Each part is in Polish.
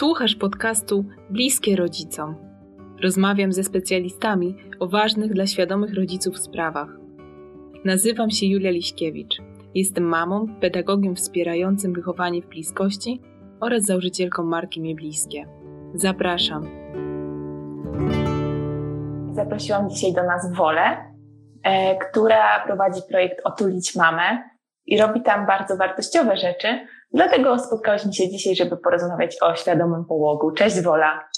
Słuchasz podcastu Bliskie Rodzicom. Rozmawiam ze specjalistami o ważnych dla świadomych rodziców sprawach. Nazywam się Julia Liśkiewicz. Jestem mamą, pedagogiem wspierającym wychowanie w bliskości oraz założycielką marki Mnie Bliskie. Zapraszam. Zaprosiłam dzisiaj do nas Wolę, e, która prowadzi projekt Otulić Mamę i robi tam bardzo wartościowe rzeczy, Dlatego spotkałyśmy się dzisiaj, żeby porozmawiać o świadomym połogu. Cześć Wola.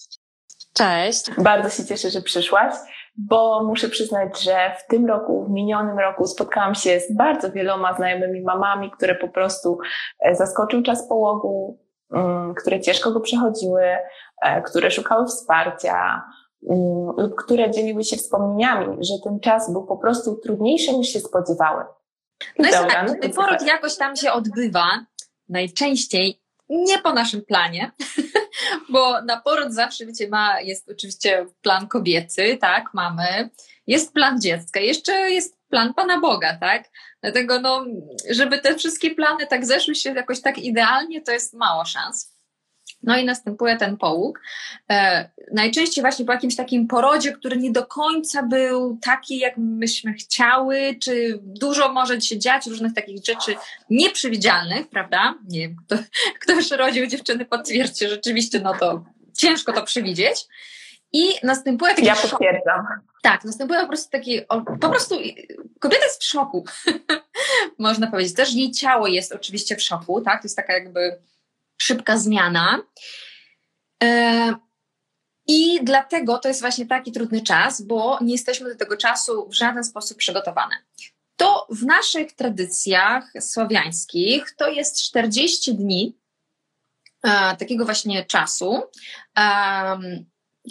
Cześć. Bardzo się cieszę, że przyszłaś, bo muszę przyznać, że w tym roku, w minionym roku spotkałam się z bardzo wieloma znajomymi mamami, które po prostu e, zaskoczył czas połogu, mm, które ciężko go przechodziły, e, które szukały wsparcia mm, lub które dzieliły się wspomnieniami, że ten czas był po prostu trudniejszy niż się spodziewały. No i tak, no poród jakoś tam się odbywa, najczęściej nie po naszym planie, bo na poród zawsze, wiecie, ma, jest oczywiście plan kobiety, tak, mamy, jest plan dziecka, jeszcze jest plan Pana Boga, tak? Dlatego, no, żeby te wszystkie plany tak zeszły się jakoś tak idealnie, to jest mało szans. No i następuje ten połóg. E, najczęściej właśnie po jakimś takim porodzie, który nie do końca był taki, jak myśmy chciały, czy dużo może się dziać różnych takich rzeczy nieprzewidzialnych, prawda? Nie wiem, kto, kto już rodził dziewczyny, potwierdźcie, rzeczywiście, no to ciężko to przewidzieć. I następuje taki Ja potwierdzam. Tak, następuje po prostu taki, po prostu kobieta jest w szoku, można powiedzieć. Też jej ciało jest oczywiście w szoku, tak? To jest taka jakby szybka zmiana. E, I dlatego to jest właśnie taki trudny czas, bo nie jesteśmy do tego czasu w żaden sposób przygotowane. To w naszych tradycjach słowiańskich to jest 40 dni e, takiego właśnie czasu, e,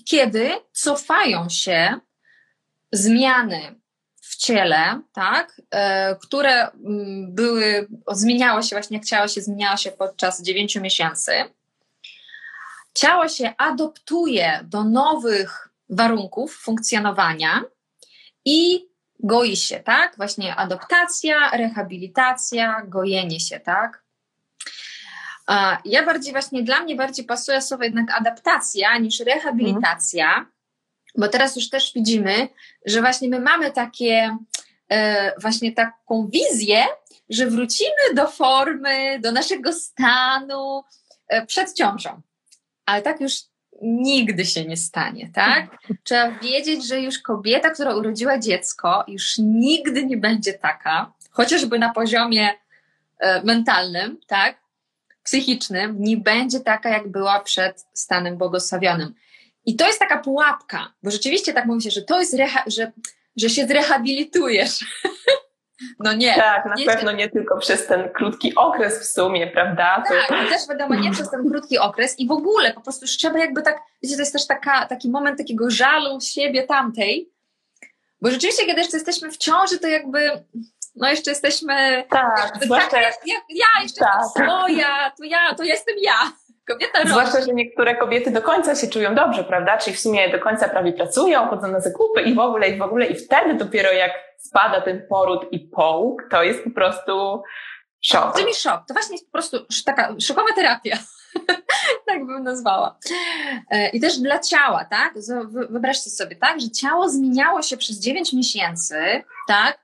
kiedy cofają się zmiany ciele, tak, e, które mm, były, zmieniało się właśnie, jak ciało się zmieniało się podczas dziewięciu miesięcy. Ciało się adoptuje do nowych warunków funkcjonowania i goi się, tak? Właśnie adaptacja, rehabilitacja, gojenie się, tak? Ja bardziej właśnie, dla mnie bardziej pasuje słowo jednak adaptacja niż rehabilitacja, mhm bo teraz już też widzimy, że właśnie my mamy takie, e, właśnie taką wizję, że wrócimy do formy, do naszego stanu e, przed ciążą. Ale tak już nigdy się nie stanie, tak? Trzeba wiedzieć, że już kobieta, która urodziła dziecko, już nigdy nie będzie taka, chociażby na poziomie e, mentalnym, tak? Psychicznym, nie będzie taka, jak była przed stanem błogosławionym. I to jest taka pułapka, bo rzeczywiście tak mówi się, że to jest, reha- że, że się zrehabilitujesz. No nie. Tak, na nie pewno się... nie tylko przez ten krótki okres w sumie, prawda? Tak, to... też wiadomo, nie przez ten krótki okres i w ogóle po prostu trzeba jakby tak, wiecie, to jest też taka, taki moment takiego żalu siebie tamtej, bo rzeczywiście, kiedy jeszcze jesteśmy w ciąży, to jakby no jeszcze jesteśmy. Tak, zwłaszcza tak, ja, ja jeszcze tak. swoja, to ja, to jestem ja. Kobieta Zwłaszcza, że niektóre kobiety do końca się czują dobrze, prawda? Czyli w sumie do końca prawie pracują, chodzą na zakupy i w ogóle, i w ogóle. I wtedy dopiero jak spada ten poród i połóg, to jest po prostu szok. To mi szok. To właśnie jest po prostu taka szokowa terapia. tak bym nazwała. E, I też dla ciała, tak? Wyobraźcie sobie, tak, że ciało zmieniało się przez 9 miesięcy, tak?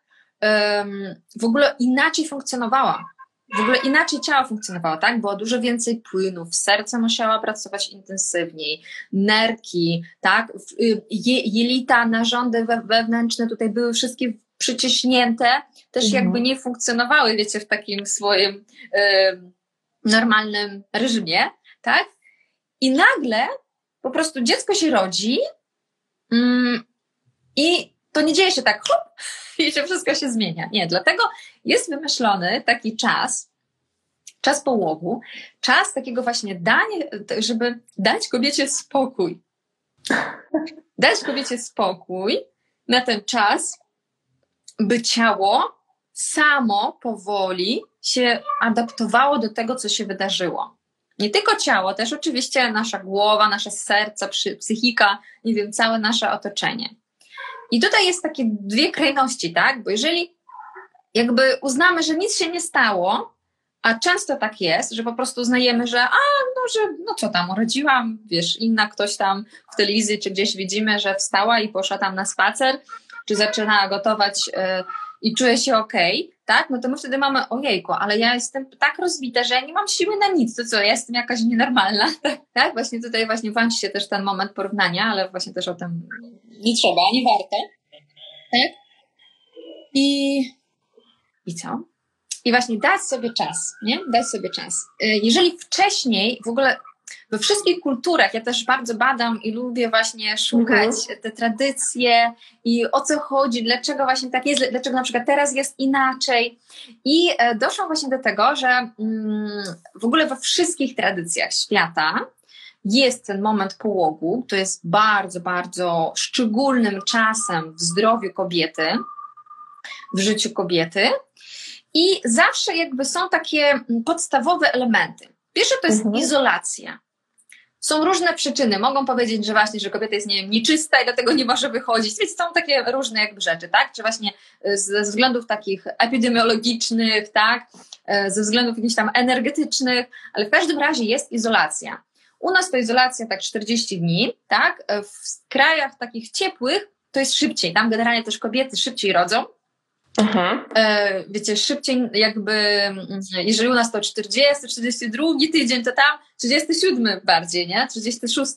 W ogóle inaczej funkcjonowała w ogóle inaczej ciało funkcjonowało, tak? Było dużo więcej płynów, serce musiało pracować intensywniej, nerki, tak? Y, je, jelita, narządy wewnętrzne tutaj były wszystkie przyciśnięte, też mhm. jakby nie funkcjonowały, wiecie, w takim swoim y, normalnym reżimie, tak? I nagle po prostu dziecko się rodzi mm, i to nie dzieje się tak hop i że wszystko się zmienia. Nie, dlatego jest wymyślony taki czas, czas połogu, czas takiego właśnie dania, żeby dać kobiecie spokój. Dać kobiecie spokój na ten czas, by ciało samo powoli się adaptowało do tego, co się wydarzyło. Nie tylko ciało, też oczywiście nasza głowa, nasze serce, psychika, nie wiem, całe nasze otoczenie. I tutaj jest takie dwie krajności, tak? Bo jeżeli jakby uznamy, że nic się nie stało, A często tak jest, że po prostu uznajemy, że a, no, że no co tam, urodziłam, wiesz, inna ktoś tam w telewizji czy gdzieś widzimy, że wstała i poszła tam na spacer, czy zaczyna gotować y, i czuje się okej, okay, tak? No to my wtedy mamy, ojejku, ale ja jestem tak rozbita, że ja nie mam siły na nic, to co, ja jestem jakaś nienormalna, tak? Właśnie tutaj właśnie włączy się też ten moment porównania, ale właśnie też o tym nie trzeba, nie warto, tak? I, i co? I właśnie dać sobie czas, nie? Dać sobie czas. Y, jeżeli wcześniej w ogóle we wszystkich kulturach, ja też bardzo badam i lubię właśnie szukać mhm. te tradycje i o co chodzi, dlaczego właśnie tak jest, dlaczego na przykład teraz jest inaczej. I e, doszłam właśnie do tego, że mm, w ogóle we wszystkich tradycjach świata jest ten moment połogu, to jest bardzo, bardzo szczególnym czasem w zdrowiu kobiety, w życiu kobiety. I zawsze jakby są takie podstawowe elementy. Pierwsze to jest mhm. izolacja. Są różne przyczyny. Mogą powiedzieć, że właśnie, że kobieta jest, nie wiem, nieczysta i dlatego nie może wychodzić. Więc są takie różne jakby rzeczy, tak? Czy właśnie e, ze względów takich epidemiologicznych, tak? E, ze względów jakichś tam energetycznych, ale w każdym razie jest izolacja. U nas to izolacja tak 40 dni, tak? E, w krajach takich ciepłych to jest szybciej. Tam generalnie też kobiety szybciej rodzą, Mhm. E, wiecie, szybciej jakby, jeżeli u nas to 40, 42 tydzień, to tam 37 bardziej, nie? 36.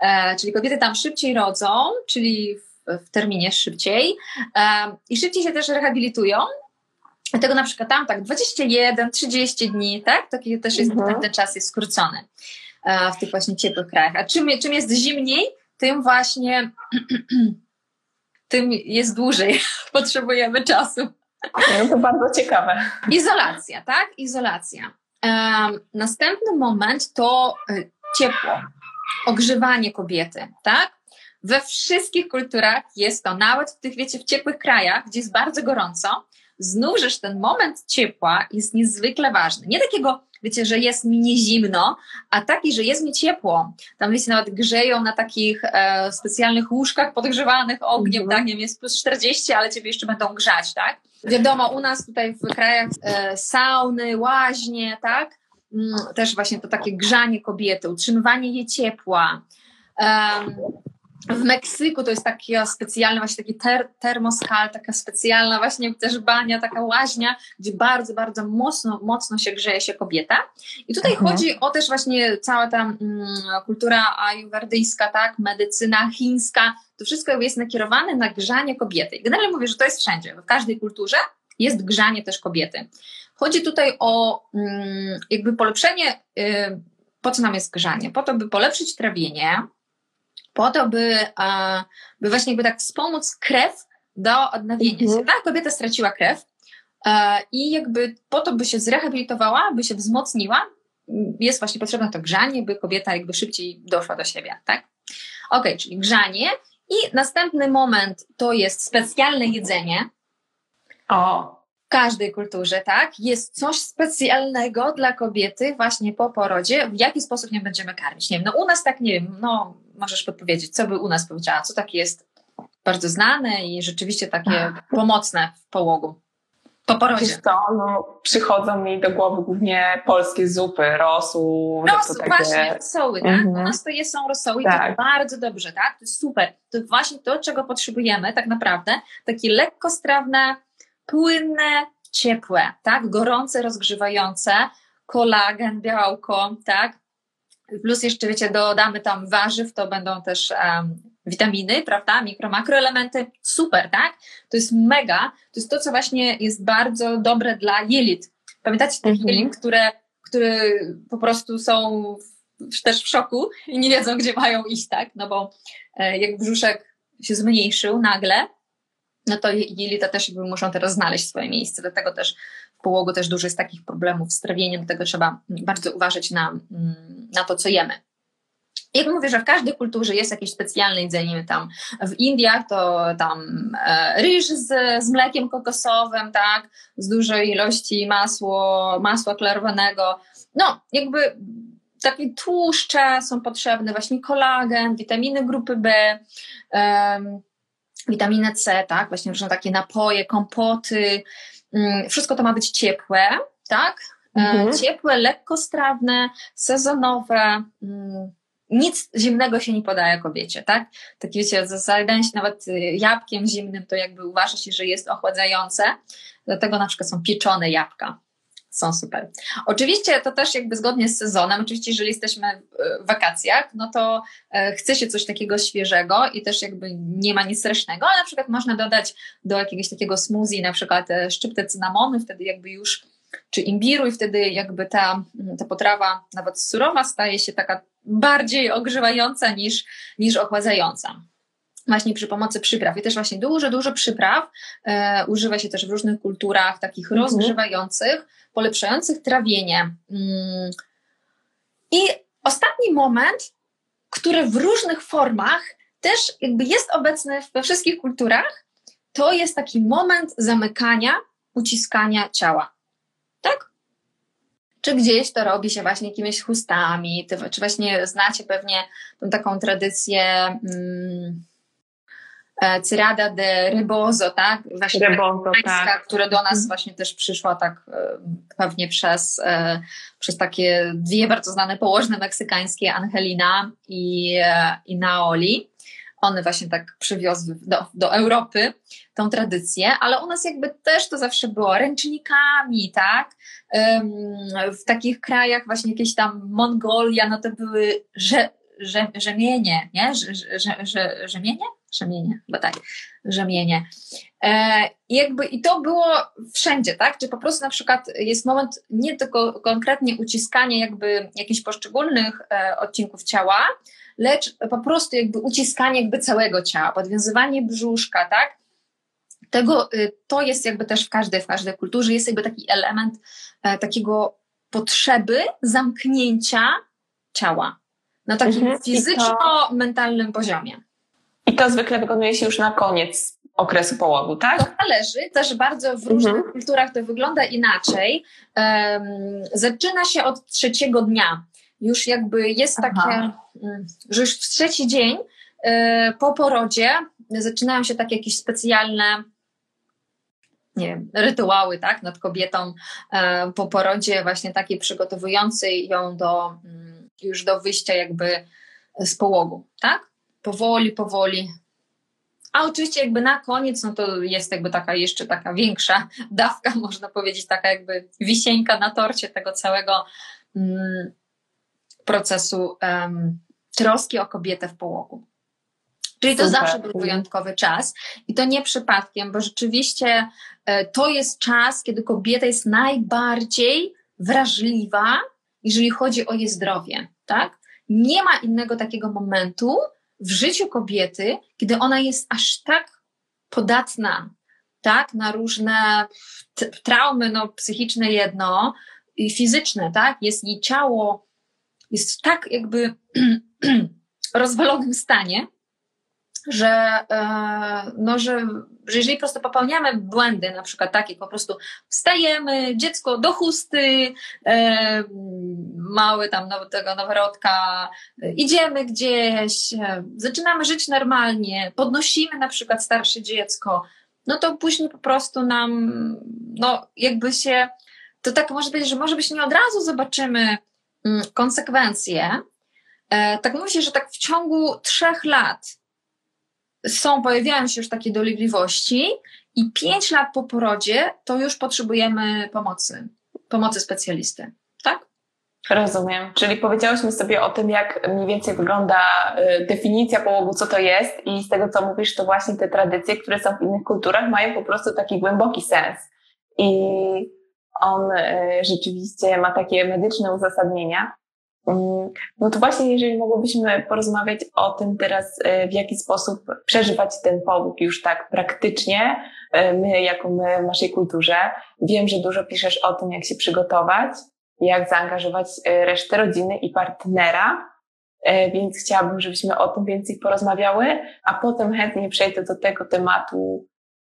E, czyli kobiety tam szybciej rodzą, czyli w, terminie szybciej e, i szybciej się też rehabilitują. Dlatego na przykład tam tak 21, 30 dni, tak? Taki też jest, mhm. ten, ten czas jest skrócony w tych właśnie ciepłych krajach. A czym, czym jest zimniej, tym właśnie tym jest dłużej. Potrzebujemy czasu. No to bardzo ciekawe. Izolacja, tak? Izolacja. Um, następny moment to y, ciepło, ogrzewanie kobiety, tak? We wszystkich kulturach jest to, nawet w tych, wiecie, w ciepłych krajach, gdzie jest bardzo gorąco, znów, ten moment ciepła jest niezwykle ważny. Nie takiego wiecie, że jest mi nie zimno, a taki, że jest mi ciepło. Tam wiecie, nawet grzeją na takich e, specjalnych łóżkach podgrzewanych ogniem, mhm. tak, nie wiem, jest plus 40, ale ciebie jeszcze będą grzać, tak? Wiadomo, u nas tutaj w krajach e, sauny, łaźnie, tak? Mm, też właśnie to takie grzanie kobiety, utrzymywanie jej ciepła. Um, w Meksyku to jest taka specjalna, właśnie taki ter, termoskal, taka specjalna właśnie też bania, taka łaźnia, gdzie bardzo, bardzo mocno, mocno się grzeje się kobieta. I tutaj mhm. chodzi o też właśnie cała ta mm, kultura ajurwedyjska, tak, medycyna chińska, to wszystko jest nakierowane na grzanie kobiety. I generalnie mówię, że to jest wszędzie, w każdej kulturze jest grzanie też kobiety. Chodzi tutaj o mm, jakby polepszenie, y, po co nam jest grzanie? Po to, by polepszyć trawienie, po to, by, by właśnie jakby tak wspomóc krew do odnowienia mhm. się. Tak, kobieta straciła krew i jakby po to, by się zrehabilitowała, by się wzmocniła, jest właśnie potrzebne to grzanie, by kobieta jakby szybciej doszła do siebie, tak? Ok, czyli grzanie i następny moment to jest specjalne jedzenie. O, każdej kulturze, tak, jest coś specjalnego dla kobiety właśnie po porodzie, w jaki sposób nie będziemy karmić. Nie wiem, no u nas tak, nie wiem, no możesz podpowiedzieć, co by u nas powiedziała, co takie jest bardzo znane i rzeczywiście takie pomocne w połogu. Po porodzie. Wiesz co, no, przychodzą mi do głowy głównie polskie zupy, rosół. Rosół, takie... właśnie, rosoły, tak? Mm -hmm. U nas to jest, są rosoły tak. i to bardzo dobrze, tak? To jest super. To właśnie to, czego potrzebujemy tak naprawdę, takie lekkostrawne, płynne, ciepłe, tak? Gorące, rozgrzewające, kolagen, białko, tak? Plus jeszcze, wiecie, dodamy tam warzyw, to będą też um, witaminy, prawda? Mikro, makroelementy. Super, tak? To jest mega. To jest to, co właśnie jest bardzo dobre dla jelit. Pamiętacie te mhm. jelit, które, które po prostu są w, też w szoku i nie wiedzą, gdzie mają iść, tak? No bo e, jak brzuszek się zmniejszył nagle, no to jelita też jakby muszą teraz znaleźć swoje miejsce. Dlatego też połogu też dużo jest takich problemów z trawieniem, dlatego trzeba bardzo uważać na, mm, na to, co jemy. Jak mówię, że w każdej kulturze jest jakieś specjalne jedzenie, tam w Indiach to tam e, ryż z, z mlekiem kokosowym, tak, z dużej ilości masło, masła klarowanego. No, jakby takie tłuszcze są potrzebne, właśnie kolagen, witaminy grupy B, um, C, tak, właśnie różne takie napoje, kompoty, wszystko to ma być ciepłe, tak, mhm. ciepłe, lekkostrawne, sezonowe. Mm, nic zimnego się nie podaje kobiecie, tak? Tak wiecie, zajadanie się nawet y, jabłkiem zimnym, to jakby uważa się, że jest ochładzające. Dlatego na przykład są pieczone jabłka. Są super. Oczywiście to też jakby zgodnie z sezonem. Oczywiście, jeżeli jesteśmy w wakacjach, no to e, chce się coś takiego świeżego i też jakby nie ma nic strasznego, ale na przykład można dodać do jakiegoś takiego smoothie na przykład e, szczyptę cynamonu, wtedy jakby już czy imbiru i wtedy jakby ta, ta potrawa nawet surowa staje się taka bardziej ogrzewająca niż, niż ochładzająca. Właśnie przy pomocy przypraw. I też właśnie dużo, dużo przypraw e, używa się też w różnych kulturach, takich mhm. rozgrzewających, polepszających trawienie. Mm. I ostatni moment, który w różnych formach też jakby jest obecny we wszystkich kulturach, to jest taki moment zamykania, uciskania ciała. Tak? Czy gdzieś to robi się właśnie jakimiś chustami, czy właśnie znacie pewnie tą taką tradycję hmm, Cyrada de Rebozo, tak? Właśnie Rebozo, tak. która do nas mhm. właśnie też przyszła tak e, pewnie przez, e, przez takie dwie bardzo znane położne meksykańskie, Angelina i, i Naoli one właśnie tak przywiozły do, do Europy tą tradycję, ale u nas jakby też to zawsze było ręcznikami, tak? W takich krajach właśnie jakieś tam Mongolia, no to były rze, rze, rzemienie, nie? Rze, rze, rze, rzemienie? Rzemienie, bo tak, rzemienie. E, jakby, I to było wszędzie, tak? Czy po prostu na przykład jest moment nie tylko konkretnie uciskanie jakby jakichś poszczególnych e, odcinków ciała, lecz po prostu jakby uciskanie jakby całego ciała, podwiązywanie brzuszka, tak? Tego, y, to jest jakby też w każdej, w każdej kulturze, jest jakby taki element e, takiego potrzeby zamknięcia ciała na takim mhm. fizyczno-mentalnym poziomie. I to zwykle wykonuje się już na koniec okresu połogu, tak? To zależy, też bardzo w różnych mhm. kulturach to wygląda inaczej. Um, zaczyna się od trzeciego dnia. Już jakby jest Aha. takie, mm, że już w trzeci dzień y, po porodzie zaczynają się takie jakieś specjalne nie wiem, rytuały, tak, nad kobietą y, po porodzie, właśnie takie przygotowujące ją do, y, już do wyjścia jakby z połogu, tak? Powoli, powoli. A oczywiście jakby na koniec, no to jest jakby taka jeszcze taka większa dawka, można powiedzieć, taka jakby wisienka na torcie tego całego mm, procesu um, troski o kobietę w połogu. Czyli to Super. zawsze był wyjątkowy czas i to nie przypadkiem, bo rzeczywiście e, to jest czas, kiedy kobieta jest najbardziej wrażliwa, jeżeli chodzi o jej zdrowie, tak? Nie ma innego takiego momentu w życiu kobiety, kiedy ona jest aż tak podatna, tak, na różne traumy, no, psychiczne jedno i fizyczne, tak? Jest jej ciało jest w tak jakby rozwalonym stanie, że, e, no, że, że jeżeli po prostu popełniamy błędy, na przykład takie, po prostu wstajemy, dziecko do chusty, e, mały tam now, tego noworodka, idziemy gdzieś, e, zaczynamy żyć normalnie, podnosimy na przykład starsze dziecko, no to później po prostu nam, no jakby się, to tak może być, że może być nie od razu zobaczymy Mm, konsekwencje, e, tak mówi się, że tak w ciągu trzech lat są, pojawiają się już takie dolegliwości i pięć lat po porodzie to już potrzebujemy pomocy, pomocy specjalisty, tak? Rozumiem. Czyli powiedziałyśmy sobie o tym, jak mniej więcej wygląda y, definicja połogu, co to jest i z tego, co mówisz, to właśnie te tradycje, które są w innych kulturach, mają po prostu taki głęboki sens. I on e, rzeczywiście ma takie medyczne uzasadnienia. Mm, no to właśnie, jeżeli mogłybyśmy porozmawiać o tym teraz, e, w jaki sposób przeżywać ten połóg już tak praktycznie, e, my jako my w naszej kulturze. Wiem, że dużo piszesz o tym, jak się przygotować, jak zaangażować resztę rodziny i partnera, więc chciałabym, żebyśmy o tym więcej porozmawiały, a potem chętnie przejdę do tego tematu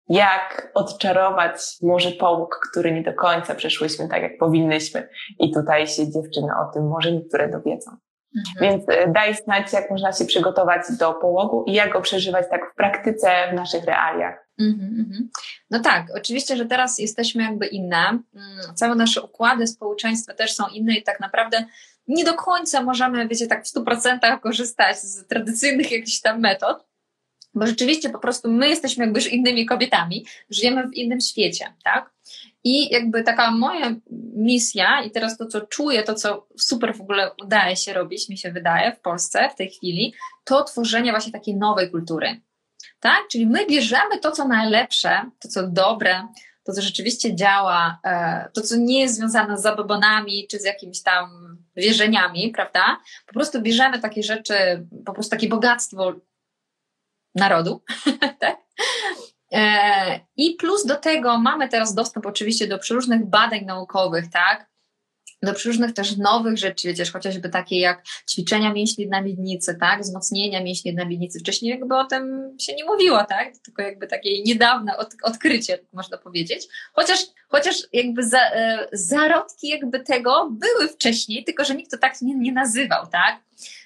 jak odczarować może połóg, który nie do końca przeszłyśmy tak, jak powinnyśmy. I tutaj się dziewczyny o tym może niektóre dowiedzą. Mhm. Więc e, daj znać, jak można się przygotować do połogu i jak go przeżywać tak w praktyce, w naszych realiach. Mhm, mhm. No tak, oczywiście, że teraz jesteśmy jakby inne. Mm, całe nasze układy społeczeństwa też są inne i tak naprawdę nie do końca możemy, wiecie, tak w 100% korzystać z tradycyjnych jakichś tam metod, bo rzeczywiście po prostu my jesteśmy jakby już innymi kobietami, żyjemy w innym świecie, tak? I jakby taka moja misja i teraz to, co czuję, to, co super w ogóle udaje się robić, mi się wydaje, w Polsce w tej chwili, to tworzenie właśnie takiej nowej kultury, tak? Czyli my bierzemy to, co najlepsze, to, co dobre, to, co rzeczywiście działa, e, to, co nie jest związane z zabobonami czy z jakimiś tam wierzeniami, prawda? Po prostu bierzemy takie rzeczy, po prostu takie bogactwo narodu, tak? E, I plus do tego mamy teraz dostęp oczywiście do przeróżnych badań naukowych, tak? do różnych też nowych rzeczy, wiecie, chociażby takie jak ćwiczenia mięśni na miednicy, tak, wzmocnienia mięśni na miednicy. Wcześniej jakby o tym się nie mówiło, tak, tylko jakby takie niedawne od, odkrycie, można powiedzieć. Chociaż, chociaż jakby za, e, zarodki jakby tego były wcześniej, tylko że nikt to tak nie, nie nazywał, tak.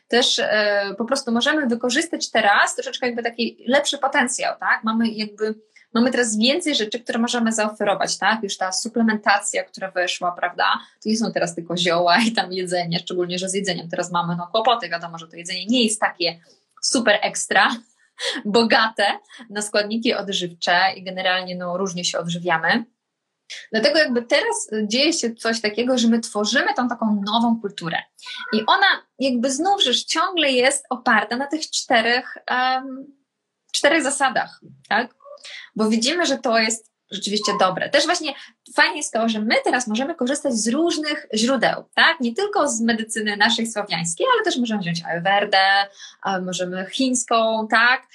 Też e, po prostu możemy wykorzystać teraz troszeczkę jakby taki lepszy potencjał, tak, mamy jakby mamy teraz więcej rzeczy, które możemy zaoferować, tak? Już ta suplementacja, która weszła, prawda? To nie są teraz tylko zioła i tam jedzenie, szczególnie, że z jedzeniem teraz mamy no kłopoty, wiadomo, że to jedzenie nie jest takie super ekstra, bogate na składniki odżywcze i generalnie no różnie się odżywiamy. Dlatego jakby teraz dzieje się coś takiego, że my tworzymy tą taką nową kulturę. I ona jakby znów, że ciągle jest oparta na tych czterech, um, czterech zasadach, tak? bo widzimy, że to jest rzeczywiście dobre. Też właśnie fajnie jest to, że my teraz możemy korzystać z różnych źródeł, tak? Nie tylko z medycyny naszej słowiańskiej, ale też możemy wziąć ayurvedę, możemy chińską, tak?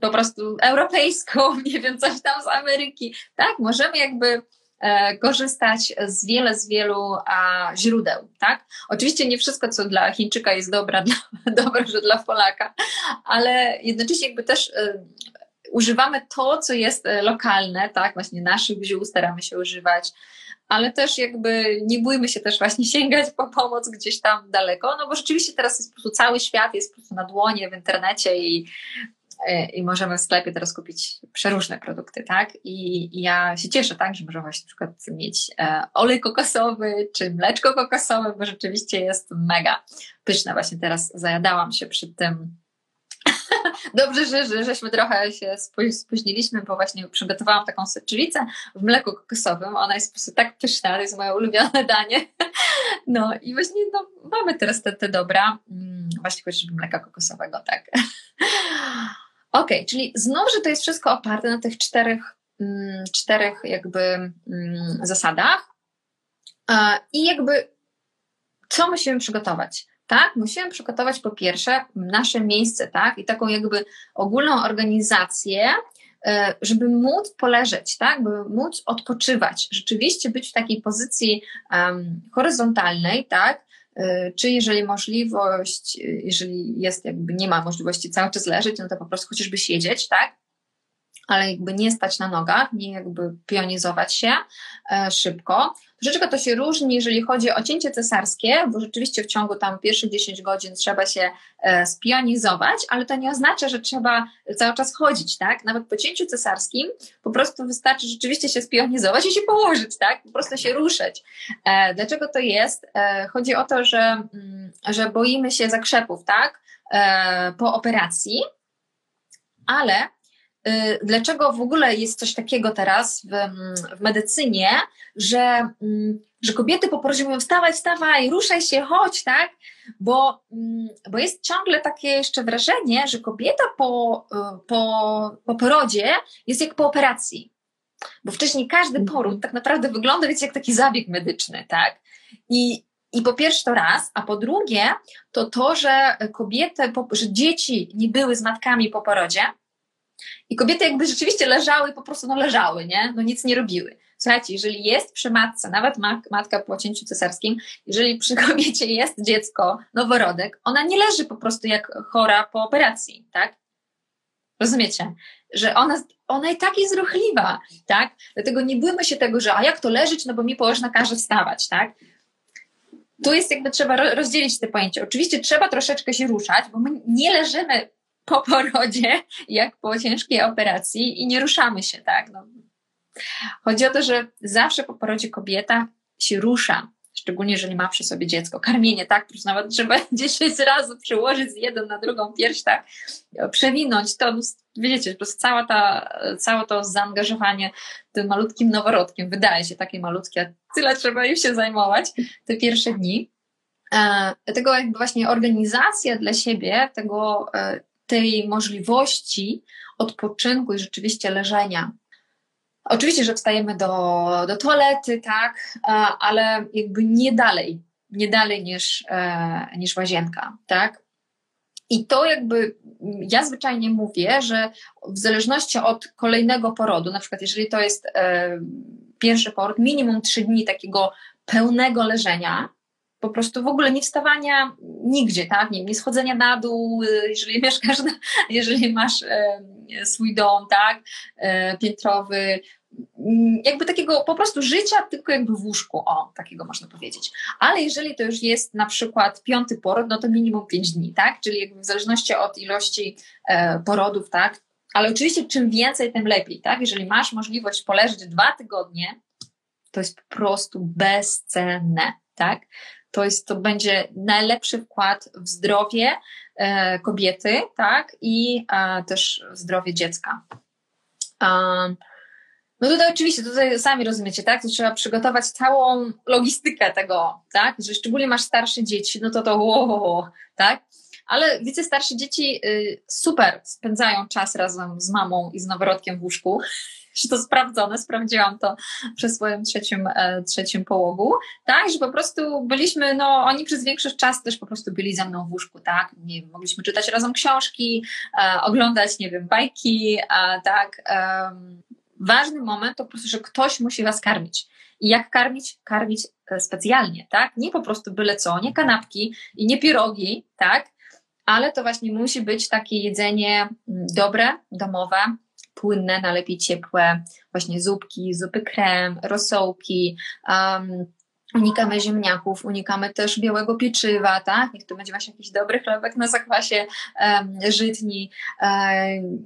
Po prostu europejską, nie wiem, coś tam z Ameryki, tak? Możemy jakby e, korzystać z wiele, z wielu a, źródeł, tak? Oczywiście nie wszystko, co dla Chińczyka jest dobre, dla, dobre, że dla Polaka, ale jednocześnie jakby też e, używamy to, co jest e, lokalne, tak, właśnie naszych ziół staramy się używać, ale też jakby nie bójmy się też właśnie sięgać po pomoc gdzieś tam daleko, no bo rzeczywiście teraz jest po prostu cały świat jest po prostu na dłonie w internecie i, e, i możemy w sklepie teraz kupić przeróżne produkty, tak? I, I, ja się cieszę, tak, że możemy właśnie na przykład mieć e, olej kokosowy czy mleczko kokosowe, bo rzeczywiście jest mega pyszne. Właśnie teraz zajadałam się przy tym Dobrze, że, że żeśmy trochę się spóźniliśmy, bo właśnie przygotowałam taką soczewicę w mleku kokosowym. Ona jest po prostu tak pyszna, to jest moje ulubione danie. No i właśnie no, mamy teraz te, te dobra, mm, właśnie chociażby mleka kokosowego, tak. Ok, czyli znów, że to jest wszystko oparte na tych czterech, mm, czterech jakby mm, zasadach. I jakby co musimy przygotować? Tak? Musimy przygotować po pierwsze nasze miejsce, tak? I taką jakby ogólną organizację, e, żeby móc poleżeć, tak? By móc odpoczywać, rzeczywiście być w takiej pozycji um, horyzontalnej, tak? E, czy jeżeli możliwość, jeżeli jest jakby nie ma możliwości cały czas leżeć, no to po prostu chociażby siedzieć, tak? ale jakby nie stać na nogach, nie jakby pionizować się e, szybko. Troszeczkę to się różni, jeżeli chodzi o cięcie cesarskie, bo rzeczywiście w ciągu tam pierwszych 10 godzin trzeba się e, spionizować, ale to nie oznacza, że trzeba cały czas chodzić, tak? Nawet po cięciu cesarskim po prostu wystarczy rzeczywiście się spionizować i się położyć, tak? Po prostu się ruszać. E, dlaczego to jest? E, chodzi o to, że, mm, że boimy się zakrzepów, tak? Po operacji, ale dlaczego w ogóle jest coś takiego teraz w, mm, w medycynie, że, mm, że kobiety po porodzie mówią wstawaj, wstawaj, ruszaj się, chodź, tak? Bo, mm, bo jest ciągle takie jeszcze wrażenie, że kobieta po, y, po, po porodzie jest jak po operacji. Bo wcześniej każdy mhm. poród tak naprawdę wygląda, wiecie, jak taki zabieg medyczny, tak? I, i po pierwsze to raz, a po drugie to to, że kobiety, że dzieci nie były z matkami po porodzie, i kobiety jakby rzeczywiście leżały, po prostu no leżały, nie? No nic nie robiły. Słuchajcie, jeżeli jest przy matce, nawet matka po cięciu cesarskim, jeżeli przy kobiecie jest dziecko, noworodek, ona nie leży po prostu jak chora po operacji, tak? Rozumiecie? Że ona, ona i tak jest ruchliwa, tak? Dlatego nie bójmy się tego, że a jak to leżeć, no bo mi położna każe wstawać, tak? tu jest jakby trzeba rozdzielić te pojęcia. Oczywiście trzeba troszeczkę się ruszać, bo my nie leżymy po porodzie, jak po ciężkiej operacji i nie ruszamy się, tak? No. Chodzi o to, że zawsze po porodzie kobieta się rusza, szczególnie jeżeli ma przy sobie dziecko. Karmienie, tak? Przecież nawet trzeba 10 razy przełożyć z jedną na drugą pierś, tak? Przewinąć to, no, wiecie, po prostu cała ta, całe to zaangażowanie tym malutkim noworodkiem wydaje się takie malutkie, a tyle trzeba im się zajmować te pierwsze dni. E, dlatego jakby właśnie organizacja dla siebie tego, e, tej możliwości odpoczynku i rzeczywiście leżenia Oczywiście, że wstajemy do, do toalety, tak, e, ale jakby nie dalej, nie dalej niż, e, niż łazienka, tak. I to jakby ja zwyczajnie mówię, że w zależności od kolejnego porodu, na przykład jeżeli to jest e, pierwszy poród, minimum trzy dni takiego pełnego leżenia, po prostu w ogóle nie wstawania nigdzie, tak? Nie, nie schodzenia na dół, jeżeli mieszkasz, na, jeżeli masz e, swój dom, tak? E, piętrowy, Mm, jakby takiego po prostu życia, tylko jakby w łóżku, o, takiego można powiedzieć. Ale jeżeli to już jest na przykład piąty poród, no to minimum pięć dni, tak? Czyli jakby w zależności od ilości e, porodów, tak? Ale oczywiście czym więcej, tym lepiej, tak? Jeżeli masz możliwość poleżeć dwa tygodnie, to jest po prostu bezcenne, tak? To jest, to będzie najlepszy wkład w zdrowie e, kobiety, tak? I e, też zdrowie dziecka. Um, no tutaj oczywiście, tutaj sami rozumiecie, tak? To trzeba przygotować całą logistykę tego, tak? Że szczególnie masz starsze dzieci, no to to wow, tak? Ale wiecie, starsze dzieci y, super spędzają czas razem z mamą i z noworodkiem w łóżku. Że to sprawdzone, sprawdziłam to przez swoim trzecim, e, trzecim połogu, tak, że po prostu byliśmy, no oni przez większość czasu też po prostu byli ze mną w łóżku, tak, nie wiem, mogliśmy czytać razem książki, e, oglądać, nie wiem, bajki, e, tak, ważny moment to po prostu, że ktoś musi was karmić. I jak karmić? Karmić e, specjalnie, tak? Nie po prostu byle co, nie kanapki i nie pierogi, tak? Ale to właśnie musi być takie jedzenie mm, dobre, domowe, płynne, najlepiej ciepłe, właśnie zupki, zupy krem, rosołki, um, Unikamy ziemniaków, unikamy też białego pieczywa, tak? Niech to będzie właśnie jakiś dobry chlebek na zakwasie um, żytni. Um,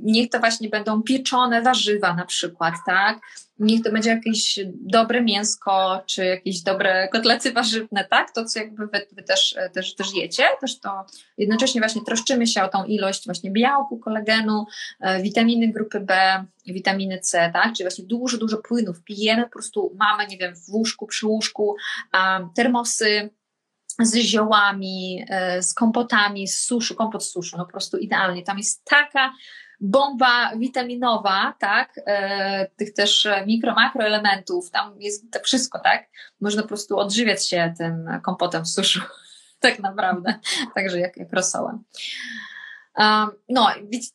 niech to właśnie będą pieczone warzywa na przykład, tak? Niech to będzie jakieś dobre mięsko, czy jakieś dobre kotlety warzywne, tak? To, co jakby wy, wy też, też, też jecie, też to jednocześnie właśnie troszczymy się o tą ilość właśnie białku, kolagenu, e, witaminy grupy B, witaminy C, tak? Czyli właśnie dużo, dużo płynów pijemy, po prostu mamy, nie wiem, w łóżku, przy łóżku, termosy, z ziołami, e, z kompotami, z suszu, kompot z suszu, no po prostu idealnie. Tam jest taka bomba witaminowa, tak, e, tych też mikro, makroelementów, tam jest to wszystko, tak, można po prostu odżywiać się tym kompotem w suszu, tak naprawdę, także jak, jak rosołem. Um, no,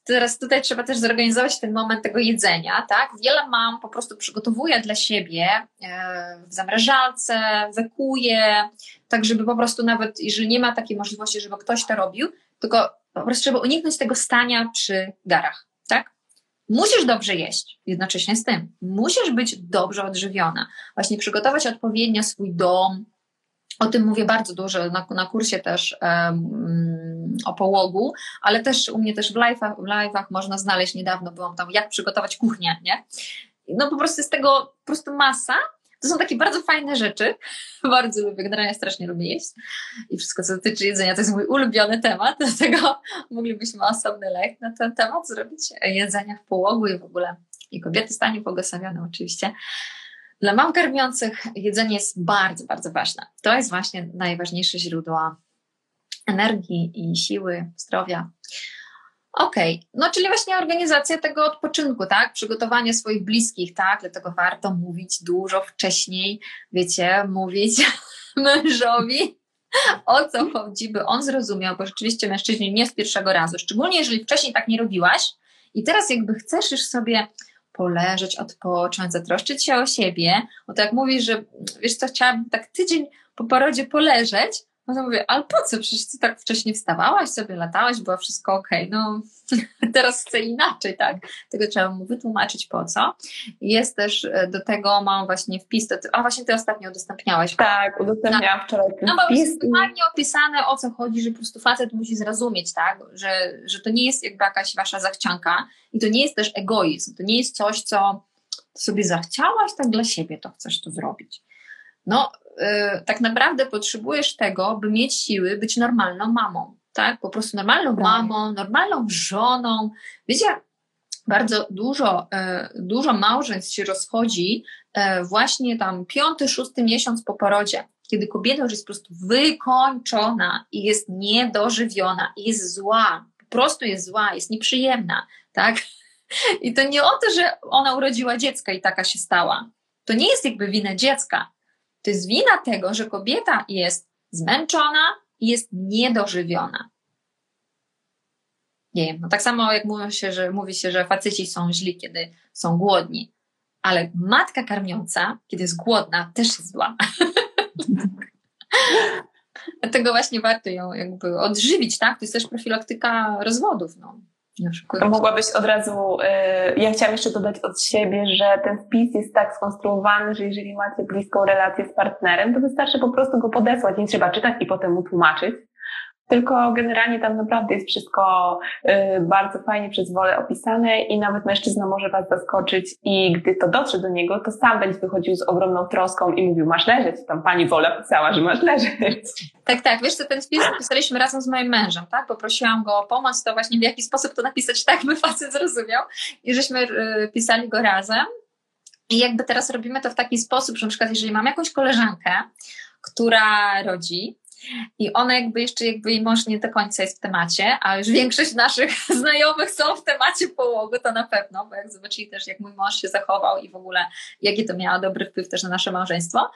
teraz tutaj trzeba też zorganizować ten moment tego jedzenia, tak? Wiele mam po prostu przygotowuję dla siebie e, w zamrażalce, wekuję, tak żeby po prostu nawet, jeżeli nie ma takiej możliwości, żeby ktoś to robił, tylko po prostu trzeba uniknąć tego stania przy garach, tak? Musisz dobrze jeść jednocześnie z tym. Musisz być dobrze odżywiona. Właśnie przygotować odpowiednio swój dom. O tym mówię bardzo dużo na, na kursie też um, o połogu, ale też u mnie też w live'ach, w live'ach można znaleźć niedawno, byłam tam, jak przygotować kuchnię, nie? No po prostu jest tego po prostu masa, to są takie bardzo fajne rzeczy. Bardzo lubię, generalnie strasznie lubię jeść. I wszystko, co dotyczy jedzenia, to jest mój ulubiony temat, dlatego moglibyśmy osobny lek na ten temat zrobić. Jedzenia w połogu i w ogóle. I kobiety stanie błogosławione oczywiście. Dla mam karmiących jedzenie jest bardzo, bardzo ważne. To jest właśnie najważniejsze źródło energii i siły, zdrowia. Okej, okay. no czyli właśnie organizacja tego odpoczynku, tak? Przygotowanie swoich bliskich, tak? Dlatego warto mówić dużo wcześniej, wiecie, mówić mężowi o co chodzi, by on zrozumiał, bo rzeczywiście mężczyźni nie z pierwszego razu, szczególnie jeżeli wcześniej tak nie robiłaś i teraz jakby chcesz już sobie poleżeć, odpocząć, zatroszczyć się o siebie, bo tak jak mówisz, że wiesz co, chciałabym tak tydzień po porodzie poleżeć, Potem mówię, ale po co? Przecież ty tak wcześniej wstawałaś, sobie latałaś, było wszystko okej. Okay. No teraz chcę inaczej, tak? Tego trzeba mu wytłumaczyć po co. Jest też e, do tego, mam właśnie wpis, a właśnie ty ostatnio udostępniałaś. Tak, udostępniałam wczoraj No bo jest dokładnie opisane o co chodzi, że po prostu facet musi zrozumieć, tak? Że, że to nie jest jakby jakaś wasza zachcianka i to nie jest też egoizm, to nie jest coś, co sobie zachciałaś tak dla siebie, to chcesz to zrobić. No, tak naprawdę potrzebujesz tego, by mieć siły być normalną mamą, tak? Po prostu normalną tak. mamą, normalną żoną. Wiecie, bardzo dużo, yy, dużo małżeństw się rozchodzi yy, właśnie tam piąty, szósty miesiąc po porodzie, kiedy kobieta już jest po prostu wykończona i jest niedożywiona i jest zła, po prostu jest zła, jest nieprzyjemna, tak? I to nie o to, że ona urodziła dziecko i taka się stała. To nie jest jakby wina dziecka. To jest wina tego, że kobieta jest zmęczona i jest niedożywiona. Nie wiem, no tak samo jak mówi się, że, mówi się, że faceci są źli, kiedy są głodni, ale matka karmiąca, kiedy jest głodna, też jest zła. Dlatego właśnie warto ją jakby odżywić, tak? To jest też profilaktyka rozwodów. No. Mogłabyś od razu, y, ja chciałam jeszcze dodać od siebie, że ten wpis jest tak skonstruowany, że jeżeli macie bliską relację z partnerem, to wystarczy po prostu go podesłać, nie trzeba czytać i potem mu tłumaczyć tylko generalnie tam naprawdę jest wszystko y, bardzo fajnie przez wolę opisane i nawet mężczyzna może Was zaskoczyć i gdy to dotrze do niego, to sam będzie wychodził z ogromną troską i mówił, masz leżeć, tam pani Wola pisała, że masz leżeć. Tak, tak, wiesz co, ten wpis napisaliśmy razem z moim mężem, tak, poprosiłam go o pomoc, to właśnie w jaki sposób to napisać tak, by facet zrozumiał. I żeśmy y, pisali go razem. I jakby teraz robimy to w taki sposób, że na przykład jeżeli mam jakąś koleżankę, która rodzi, i ona jakby jeszcze, jakby jej mąż nie do końca jest w temacie, a już większość naszych znajomych są w temacie połogu, to na pewno, bo jak zobaczyli też, jak mój mąż się zachował i w ogóle jaki to miało dobry wpływ też na nasze małżeństwo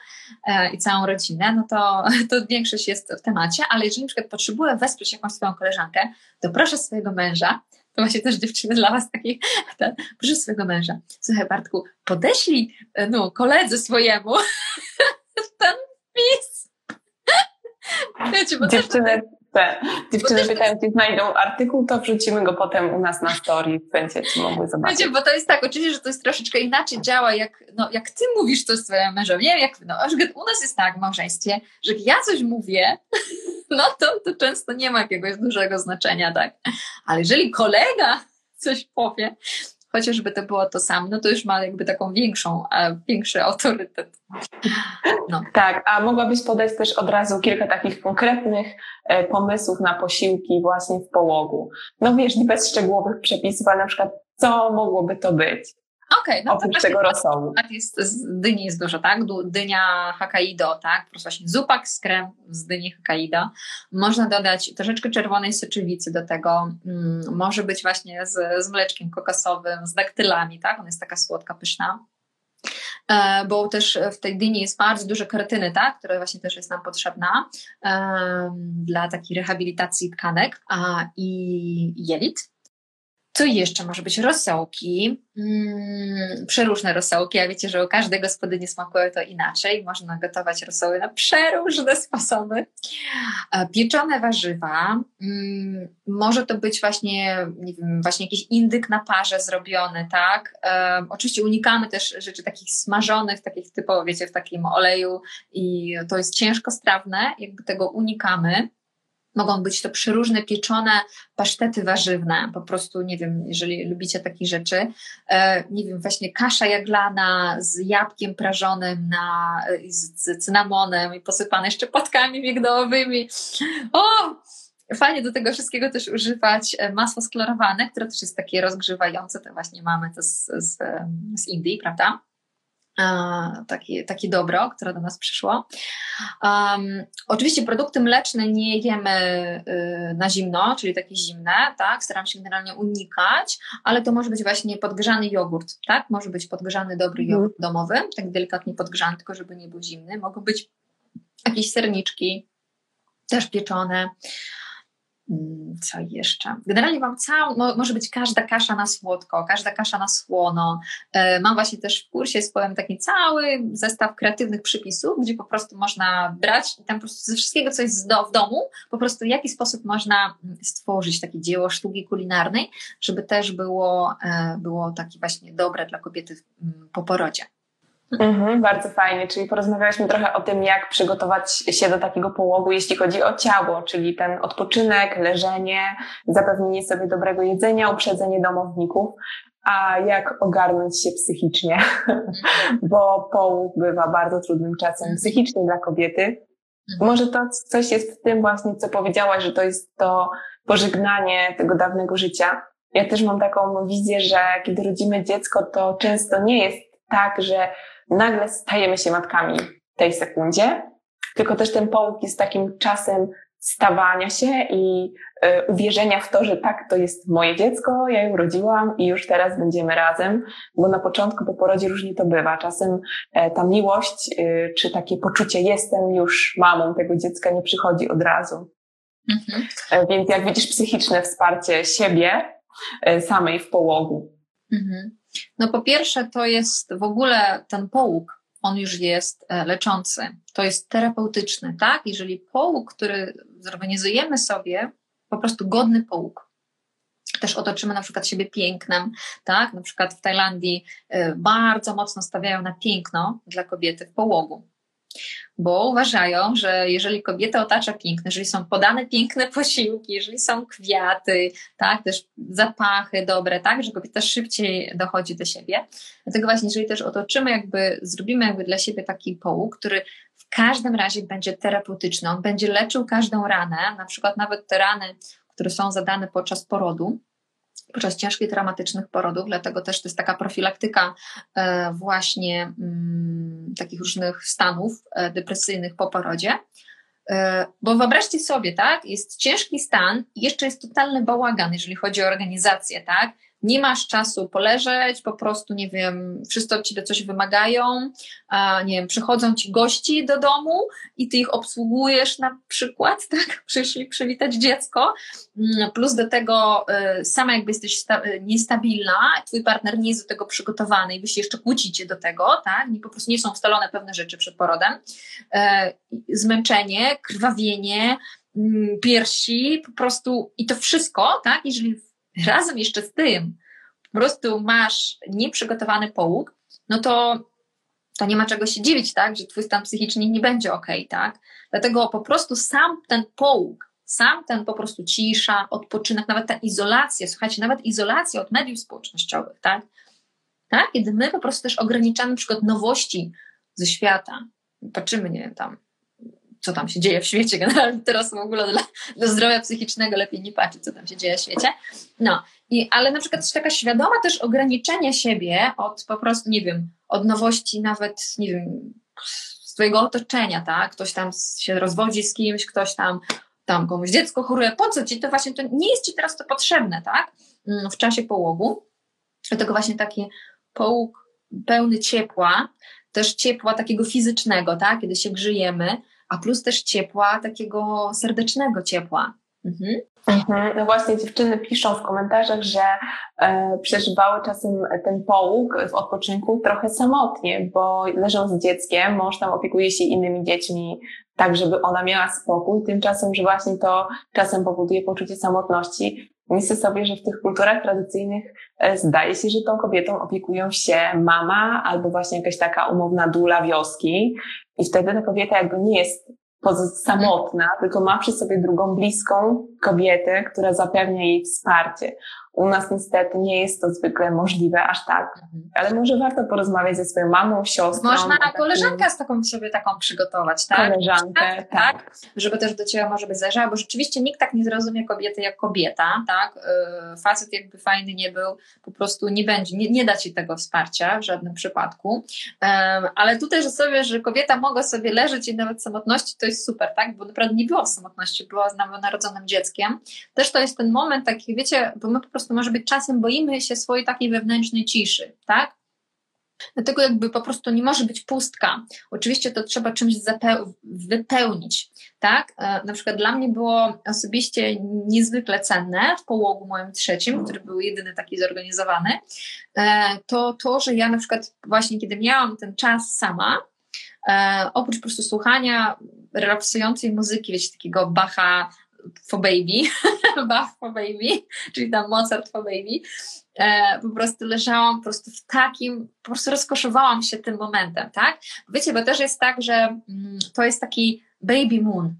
e, i całą rodzinę, no to, to większość jest w temacie, ale jeżeli na przykład potrzebuję wesprzeć jakąś swoją koleżankę, to proszę swojego męża, to właśnie też dziewczyny dla was taki, ten, proszę swojego męża, słuchaj Bartku, podeślij e, no, koledze swojemu ten wpis, Wiecie, bo dziewczyny, te, dziewczyny też... pytają, gdzie znajdą artykuł, to wrzucimy go potem u nas na story, będziecie mogły zobaczyć. Wiecie, bo to jest tak, oczywiście, że to jest troszeczkę inaczej działa, jak, no, jak ty mówisz coś swojemu mężowi. Nie jak no, u nas jest tak w małżeństwie, że jak ja coś mówię, no to, to często nie ma jakiegoś dużego znaczenia, tak? Ale jeżeli kolega coś powie, chociażby to było to samo, no to już ma jakby taką większą, większy autorytet. No. Tak, a mogłabyś podać też od razu kilka takich konkretnych e, pomysłów na posiłki właśnie w połogu. No wiesz, bez szczegółowych przepisów, ale na przykład co mogłoby to być? Okej, okay, no Oprócz tego rosołu. Jest, z dyni jest dużo, tak? Dynia Hokkaido, tak? Po prostu właśnie zupak z krem z dyni Hokkaido. Można dodać troszeczkę czerwonej soczewicy do tego. Mm, może być właśnie z, z mleczkiem kokosowym, z daktylami, tak? Ona jest taka słodka, pyszna. E, bo też w tej dyni jest bardzo dużo kretyny, tak? która właśnie też jest nam potrzebna e, dla takiej rehabilitacji tkanek a, i jelit. Co jeszcze może być? Rosołki, mm, przeróżne rosołki. Ja wiecie, że u każdej gospodyni smakuje to inaczej. Można gotować rosoły na przeróżne sposoby. E, pieczone warzywa. Mm, może to być właśnie, nie wiem, właśnie jakiś indyk na parze zrobiony, tak? E, oczywiście unikamy też rzeczy takich smażonych, takich typowo, wiecie, w takim oleju i to jest ciężko strawne, jakby tego unikamy. Mogą być to przeróżne pieczone pasztety warzywne, po prostu, nie wiem, jeżeli lubicie takie rzeczy, e, nie wiem, właśnie kasza jaglana z jabłkiem prażonym na, z, cynamonem i posypane jeszcze płatkami migdałowymi. O! Fajnie do tego wszystkiego też używać e, masło sklarowane, które też jest takie rozgrzewające, to właśnie mamy to z, z, z Indii, prawda? Takie, takie dobro, które do nas przyszło. Um, oczywiście produkty mleczne nie jemy y, na zimno, czyli takie zimne, tak? Staram się generalnie unikać, ale to może być właśnie podgrzany jogurt, tak? Może być podgrzany dobry mhm. jogurt domowy, tak delikatnie podgrzany, tylko żeby nie był zimny. Mogą być jakieś serniczki, też pieczone. Mm, co jeszcze? Generalnie mam całą, może być każda kasza na słodko, każda kasza na słono. E, mam właśnie też w kursie swoim taki cały zestaw kreatywnych przypisów, gdzie po prostu można brać i tam po prostu ze wszystkiego, co jest w domu, po prostu w jaki sposób można mm, stworzyć takie dzieło sztuki kulinarnej, żeby też było, e, było takie właśnie dobre dla kobiety mm, po porodzie. Mhm, bardzo fajnie, czyli porozmawialiśmy trochę o tym, jak przygotować się do takiego połogu, jeśli chodzi o ciało, czyli ten odpoczynek, leżenie, zapewnienie sobie dobrego jedzenia, uprzedzenie domowników, a jak ogarnąć się psychicznie, bo połóg bywa bardzo trudnym czasem mhm. psychicznie dla kobiety. Mhm. Może to coś jest w tym właśnie, co powiedziałaś, że to jest to pożegnanie tego dawnego życia. Ja też mam taką wizję, że kiedy rodzimy dziecko, to często nie jest tak, że nagle stajemy się matkami w tej sekundzie, tylko też ten połóg jest takim czasem stawania się i y, uwierzenia w to, że tak, to jest moje dziecko, ja ją urodziłam i już teraz będziemy razem, bo na początku po porodzie różnie to bywa. Czasem y, ta miłość y, czy takie poczucie jestem już mamą tego dziecka nie przychodzi od razu. Mhm. Więc jak widzisz, psychiczne wsparcie siebie samej w połogu. Mhm. No po pierwsze to jest w ogóle ten połóg, on już jest e, leczący, to jest terapeutyczny, tak? Jeżeli połóg, który zorganizujemy sobie, po prostu godny połóg, też otoczymy na przykład siebie pięknem, tak? Na przykład w Tajlandii e, bardzo mocno stawiają na piękno dla kobiety w połogu bo uważają, że jeżeli kobieta otacza piękne, jeżeli są podane piękne posiłki, jeżeli są kwiaty, tak, też zapachy dobre, tak, że kobieta szybciej dochodzi do siebie. Dlatego właśnie, jeżeli też otoczymy, jakby zrobimy jakby dla siebie taki połóg, który w każdym razie będzie terapeutyczny, on będzie leczył każdą ranę, na przykład nawet te rany, które są zadane podczas porodu, podczas ciężkich, traumatycznych porodów, dlatego też to jest taka profilaktyka e, właśnie mm, takich różnych stanów e, depresyjnych po porodzie. E, bo wyobraźcie sobie, tak, jest ciężki stan jeszcze jest totalny bałagan, jeżeli chodzi o organizację, tak? Nie masz czasu poleżeć, po prostu, nie wiem, wszyscy od ciebie coś wymagają, nie wiem, przychodzą ci gości do domu i ty ich obsługujesz na przykład, tak, przyszli przywitać dziecko, mm, plus do tego y, sama jakby jesteś y, niestabilna, twój partner nie jest do tego przygotowany i wy się jeszcze kłócicie do tego, tak, nie, po prostu nie są ustalone pewne rzeczy przed porodem, e, zmęczenie, krwawienie, mm, piersi, po prostu i to wszystko, tak, jeżeli razem jeszcze z tym po prostu masz nieprzygotowany połóg, no to, to nie ma czego się dziwić, tak, że twój stan psychiczny nie będzie ok, tak? Dlatego po prostu sam ten połóg, sam ten po prostu cisza, odpoczynek, nawet ta izolacja, słuchajcie, nawet izolacja od mediów społecznościowych, tak? Tak? Kiedy my po prostu też ograniczamy na przykład nowości ze świata, patrzymy, nie wiem, tam co tam się dzieje w świecie. Generalnie teraz w ogóle dla, dla zdrowia psychicznego lepiej nie patrzeć, co tam się dzieje w świecie. No, i, ale na przykład taka świadoma też ograniczenie siebie od po prostu, nie wiem, od nowości nawet, nie wiem, z twojego otoczenia, tak? Ktoś tam się rozwodzi z kimś, ktoś tam, tam komuś dziecko choruje. Po co ci to właśnie, to nie jest ci teraz to potrzebne, tak? Mm, w czasie połogu. Dlatego właśnie taki połóg pełny ciepła, też ciepła takiego fizycznego, tak? Kiedy się grzejemy, a plus też ciepła, takiego serdecznego ciepła. Mhm. Mhm. No właśnie dziewczyny piszą w komentarzach, że e, przeżywały czasem ten połóg w odpoczynku trochę samotnie, bo leżą z dzieckiem, mąż tam opiekuje się innymi dziećmi, tak żeby ona miała spokój, tymczasem, że właśnie to czasem powoduje poczucie samotności. Myślę sobie, że w tych kulturach tradycyjnych e, zdaje się, że tą kobietą opiekują się mama albo właśnie jakaś taka umowna dula wioski i wtedy ta kobieta jakby nie jest samotna, tylko ma przy sobie drugą bliską kobietę, która zapewnia jej wsparcie. U nas niestety nie jest to zwykle możliwe aż tak, ale może warto porozmawiać ze swoją mamą, siostrą. Można takim... koleżankę z taką sobie taką przygotować, tak? Koleżankę, tak, tak. tak. Żeby też do Ciebie może być zależała, bo rzeczywiście nikt tak nie zrozumie kobiety jak kobieta, tak? Y, facet jakby fajny nie był, po prostu nie będzie, nie, nie da Ci tego wsparcia w żadnym przypadku. Ale tutaj, że sobie, że kobieta mogła sobie leżeć i nawet w samotności, to jest super, tak? Bo naprawdę nie była w samotności, była z nowonarodzonym dzieckiem. Też to jest ten moment taki, wiecie, bo my po prostu prostu może być czasem boimy się swojej takiej wewnętrznej ciszy, tak? Dlatego jakby po prostu nie może być pustka. Oczywiście to trzeba czymś wypełnić, tak? E, na przykład dla mnie było osobiście niezwykle cenne w połogu moim trzecim, który był jedyny taki zorganizowany, e, to to, że ja na przykład właśnie kiedy miałam ten czas sama, e, oprócz po prostu słuchania relaksującej muzyki, wiecie, takiego Bacha for baby, Bach for baby, czyli tam Mozart for baby, e, po prostu leżałam po prostu w takim, po prostu rozkoszowałam się tym momentem, tak? Wiecie, bo też jest tak, że mm, to jest taki baby moon,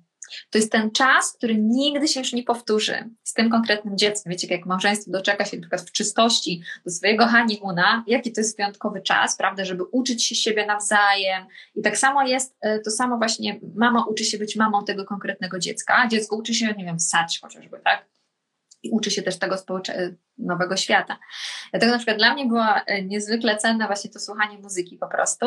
to jest ten czas, który nigdy się już nie powtórzy z tym konkretnym dzieckiem. Wiecie, jak małżeństwo doczeka się na przykład w czystości do swojego honeymoona, jaki to jest wyjątkowy czas, prawda, żeby uczyć się siebie nawzajem. I tak samo jest, e, to samo właśnie mama uczy się być mamą tego konkretnego dziecka, dziecko uczy się, nie wiem, ssać chociażby, tak? i uczy się też tego nowego świata. Dlatego na przykład dla mnie było e, niezwykle cenne właśnie to słuchanie muzyki po prostu.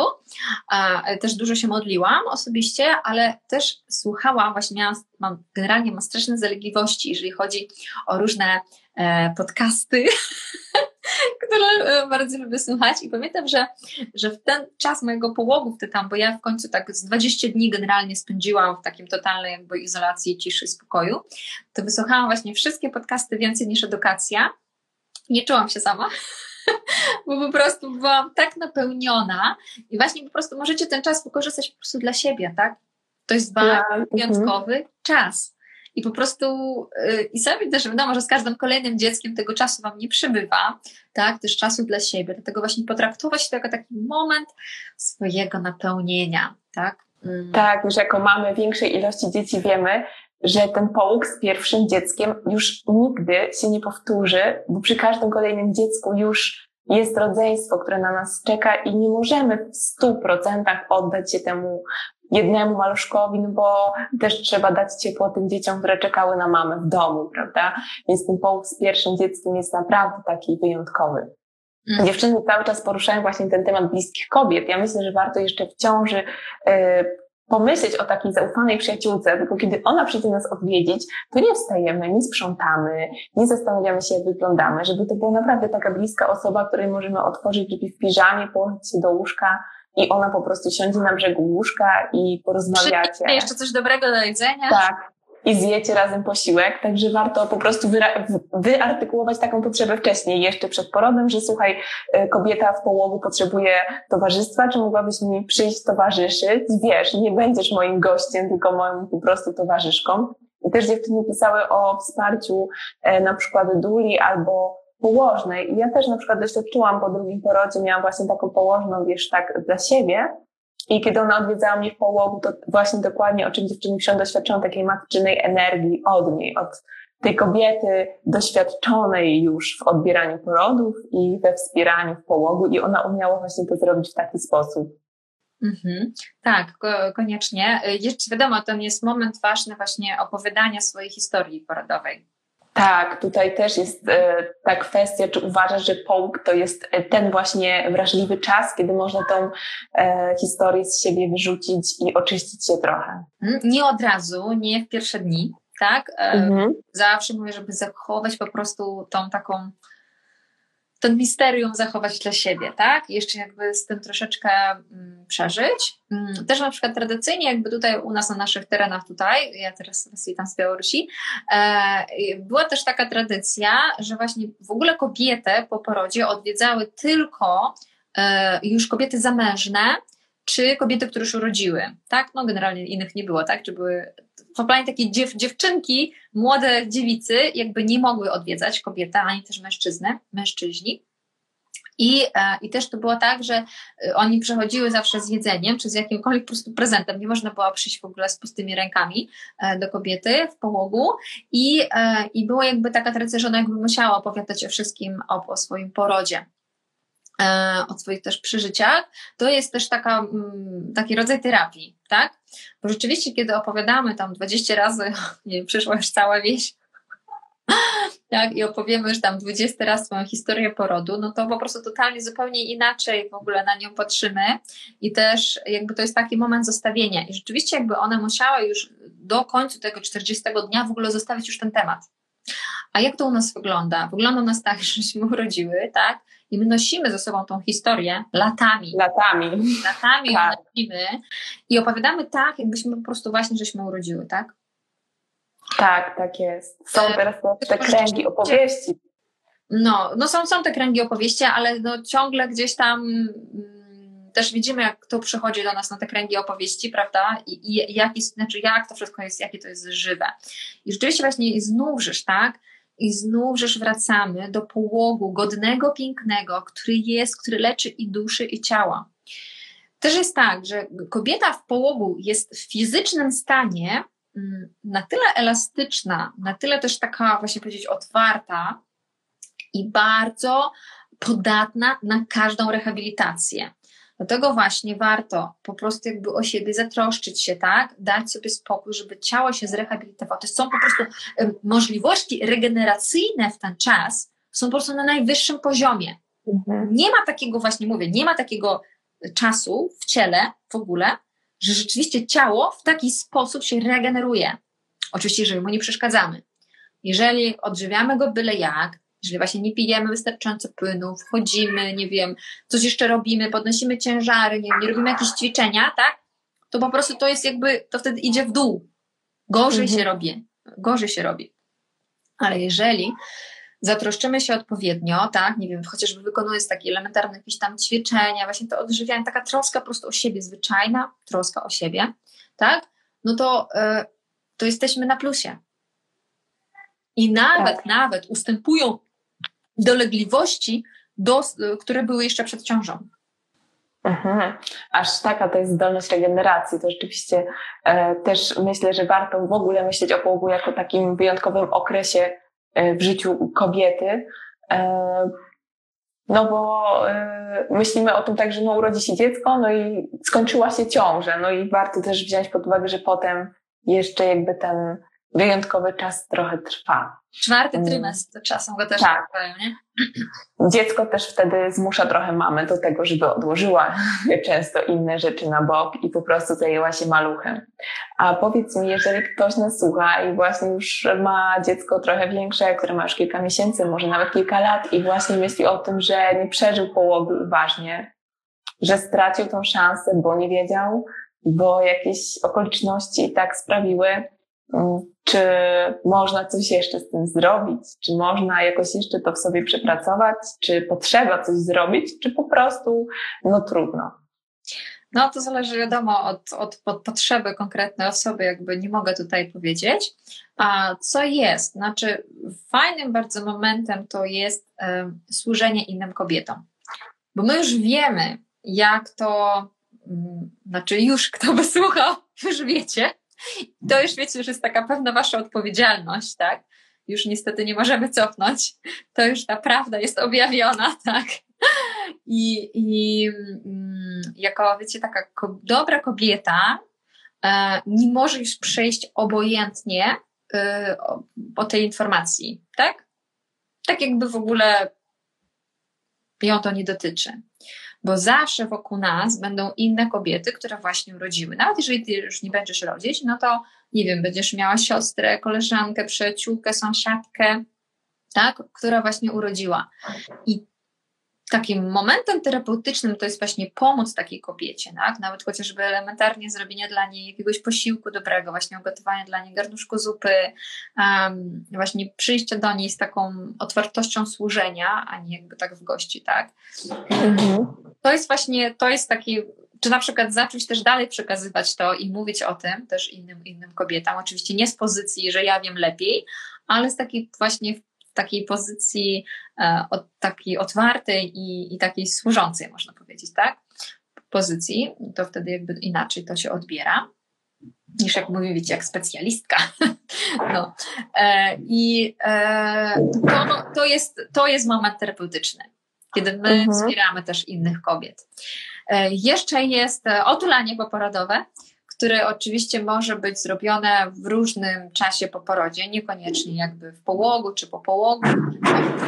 E, też dużo się modliłam osobiście, ale też słuchałam, właśnie miałam, mam, generalnie mam straszne zalegliwości, jeżeli chodzi o różne e, podcasty, które bardzo lubię słuchać i pamiętam, że, że w ten czas mojego połogu wtedy tam, bo ja w końcu tak z 20 dni generalnie spędziłam w takim totalnej jakby izolacji, ciszy spokoju, to wysłuchałam właśnie wszystkie podcasty więcej niż edukacja. Nie czułam się sama, bo po prostu byłam tak napełniona i właśnie po prostu możecie ten czas wykorzystać po prostu dla siebie, tak? To jest bardzo ja, wyjątkowy -huh. czas. I po prostu, yy, i sami też wiadomo, że z każdym kolejnym dzieckiem tego czasu Wam nie przybywa, tak, też czasu dla siebie, dlatego właśnie potraktować to jako taki moment swojego napełnienia, tak. Mm. Tak, już jako mamy większej ilości dzieci wiemy, że ten połóg z pierwszym dzieckiem już nigdy się nie powtórzy, bo przy każdym kolejnym dziecku już jest rodzeństwo, które na nas czeka i nie możemy w stu procentach oddać się temu jednemu maluszkowi, no bo też trzeba dać ciepło tym dzieciom, które czekały na mamę w domu, prawda? Więc ten połóg z pierwszym dzieckiem jest naprawdę taki wyjątkowy. Mm. Dziewczyny cały czas poruszają właśnie ten temat bliskich kobiet. Ja myślę, że warto jeszcze w ciąży yy, pomyśleć o takiej zaufanej przyjaciółce, tylko kiedy ona przyjdzie nas odwiedzić, to nie wstajemy, nie sprzątamy, nie zastanawiamy się, jak wyglądamy, żeby to była naprawdę taka bliska osoba, której możemy otworzyć drzwi w piżamie, położyć się do łóżka, i ona po prostu siądzie na brzegu łóżka i porozmawiacie. Przyjdzie jeszcze coś dobrego do jedzenia. Tak. I zjecie razem posiłek, także warto po prostu wyartykułować taką potrzebę wcześniej, jeszcze przed porodem, że słuchaj, y, kobieta w połogu potrzebuje towarzystwa, czy mogłabyś mi przyjść towarzyszyć? Wiesz, nie będziesz moim gościem, tylko moją po prostu towarzyszką. I też dziewczyny pisały o wsparciu e, na przykład duli albo położnej. I ja też na przykład doświadczyłam po drugim porodzie, miałam właśnie taką położną, wiesz, tak dla siebie. I kiedy ona odwiedzała mnie w połogu, to właśnie dokładnie o czym dziewczyny piszą, doświadczyłam takiej matczynej energii od niej, od tej kobiety doświadczonej już w odbieraniu porodów i we wspieraniu w połogu i ona umiała właśnie to zrobić w taki sposób. Mhm. Tak, koniecznie. Jeszcze wiadomo, to jest moment ważny właśnie opowiadania swojej historii porodowej. Tak, tutaj też jest e, ta kwestia, czy uważasz, że połóg to jest e, ten właśnie wrażliwy czas, kiedy można tą e, historię z siebie wyrzucić i oczyścić się trochę? Mm, nie od razu, nie w pierwsze dni, tak? Mhm. Zawsze mówię, żeby zachować po prostu tą taką ten misterium zachować dla siebie, tak? Jeszcze jakby z tym troszeczkę mm, przeżyć. Mm, też na przykład tradycyjnie, jakby tutaj u nas na naszych terenach tutaj, ja teraz tam z Białorusi, e, była też taka tradycja, że właśnie w ogóle kobiety po porodzie odwiedzały tylko e, już kobiety zamężne, czy kobiety, które już urodziły, tak? No generalnie innych nie było, tak? Czy były w planie takiej dziew, dziewczynki, młode dziewicy jakby nie mogły odwiedzać kobiety, ani też mężczyzny, mężczyźni. I, e, I też to było tak, że e, oni przychodziły zawsze z jedzeniem, czy z jakimkolwiek po prostu prezentem. Nie można było przyjść w ogóle z pustymi rękami e, do kobiety w połogu. I, i było jakby taka tradycja, że ona jakby musiała opowiadać o wszystkim, o, o swoim porodzie. E, o swoich też przeżyciach, to jest też taka, mm, taki rodzaj terapii, tak? Bo rzeczywiście, kiedy opowiadamy tam 20 razy, nie przyszła już cała wieś, tak, i opowiemy już tam 20 razy swoją historię porodu, no to po prostu totalnie zupełnie inaczej w ogóle na nią patrzymy i też jakby to jest taki moment zostawienia i rzeczywiście jakby one musiały już do końca tego 40 dnia w ogóle zostawić już ten temat. A jak to u nas wygląda? Wygląda u nas tak, żeśmy urodziły, tak? I my nosimy ze sobą tą historię latami. Latami. Latami tak. nosimy i opowiadamy tak, jakbyśmy po prostu właśnie żeśmy urodziły, tak? Tak, tak jest. Są e, teraz te kręgi opowieści. No, no są, są te kręgi opowieści, ale no ciągle gdzieś tam mm, też widzimy, jak to przychodzi do nas na te kręgi opowieści, prawda? I, i jaki, znaczy jak to wszystko jest, jakie to jest żywe. I rzeczywiście właśnie znówżysz, tak? I znówżysz wracamy do połogu godnego, pięknego, który jest, który leczy i duszy, i ciała. Też jest tak, że kobieta w połogu jest w fizycznym stanie mm, na tyle elastyczna, na tyle też taka, właśnie powiedzieć, otwarta, i bardzo podatna na każdą rehabilitację. Dlatego właśnie warto po prostu jakby o siebie zatroszczyć się, tak? Dać sobie spokój, żeby ciało się zrehabilitowało. To są po prostu możliwości regeneracyjne w ten czas, są po prostu na najwyższym poziomie. Mhm. Nie ma takiego, właśnie mówię, nie ma takiego czasu w ciele w ogóle, że rzeczywiście ciało w taki sposób się regeneruje. Oczywiście, jeżeli mu nie przeszkadzamy. Jeżeli odżywiamy go byle jak, jeżeli właśnie nie pijemy wystarczająco płynu, wchodzimy, nie wiem, coś jeszcze robimy, podnosimy ciężary, nie, nie robimy jakieś ćwiczenia, tak? To po prostu to jest jakby, to wtedy idzie w dół. Gorzej mhm. się robi, gorzej się robi. Ale jeżeli zatroszczymy się odpowiednio, tak, nie wiem, chociażby wykonując takie elementarne jakieś tam ćwiczenia, właśnie to odżywianie, taka troska po prostu o siebie, zwyczajna troska o siebie, tak, no to, yy, to jesteśmy na plusie. I nawet, tak. nawet ustępują dolegliwości, do, które były jeszcze przed ciążą. Mhm. Aż taka to jest zdolność regeneracji. To rzeczywiście e, też myślę, że warto w ogóle myśleć o połogu jako takim wyjątkowym okresie e, w życiu kobiety. E, no bo e, myślimy o tym tak, że no, urodzi się dziecko, no i skończyła się ciąża. No i warto też wziąć pod uwagę, że potem jeszcze jakby ten wyjątkowy czas trochę trwa. Czwarty mm. trymestr czasem go też tak. nie? Dziecko też wtedy zmusza trochę mamę do tego, żeby odłożyła często inne rzeczy na bok i po prostu zajęła się maluchem. A powiedz mi, jeżeli ktoś nas słucha i właśnie już ma dziecko trochę większe, które ma już kilka miesięcy, może nawet kilka lat i właśnie myśli o tym, że nie przeżył połogu uważnie, że stracił tą szansę, bo nie wiedział, bo jakieś okoliczności tak sprawiły, czy można coś jeszcze z tym zrobić? Czy można jakoś jeszcze to w sobie przepracować? Czy potrzeba coś zrobić? Czy po prostu, no trudno? No to zależy wiadomo od, od, od potrzeby konkretnej osoby, jakby nie mogę tutaj powiedzieć. A co jest? Znaczy, fajnym bardzo momentem to jest um, służenie innym kobietom. Bo my już wiemy, jak to, um, znaczy już kto by słuchał, już wiecie, to już wiecie, że jest taka pewna wasza odpowiedzialność, tak? Już niestety nie możemy cofnąć. To już ta prawda jest objawiona, tak? I, i mm, jako, wiecie, taka dobra kobieta e, nie może już przejść obojętnie e, o, o tej informacji, tak? Tak jakby w ogóle ją to nie dotyczy bo zawsze wokół nas będą inne kobiety, które właśnie urodziły. Nawet jeżeli ty już nie będziesz rodzić, no to nie wiem, będziesz miała siostrę, koleżankę, przyjaciółkę, sąsiadkę, tak, która właśnie urodziła. I takim momentem terapeutycznym to jest właśnie pomoc takiej kobiecie, tak? nawet chociażby elementarnie zrobienie dla niej jakiegoś posiłku dobrego, właśnie ugotowanie dla niej garnuszku zupy, um, właśnie przyjście do niej z taką otwartością służenia, a nie jakby tak w gości, tak? Mhm. To jest właśnie, to jest taki czy na przykład zacząć też dalej przekazywać to i mówić o tym też innym, innym kobietom, oczywiście nie z pozycji, że ja wiem lepiej, ale z takiej właśnie takiej pozycji takiej otwartej i, i takiej służącej, można powiedzieć, tak? Pozycji, to wtedy jakby inaczej to się odbiera niż jak mówi, wiecie, jak specjalistka. No. E, I e, to, to, jest, to jest moment terapeutyczny, kiedy my mhm. wspieramy też innych kobiet. E, jeszcze jest e, otulanie poporodowe, które oczywiście może być zrobione w różnym czasie po porodzie, niekoniecznie jakby w połogu czy po połogu,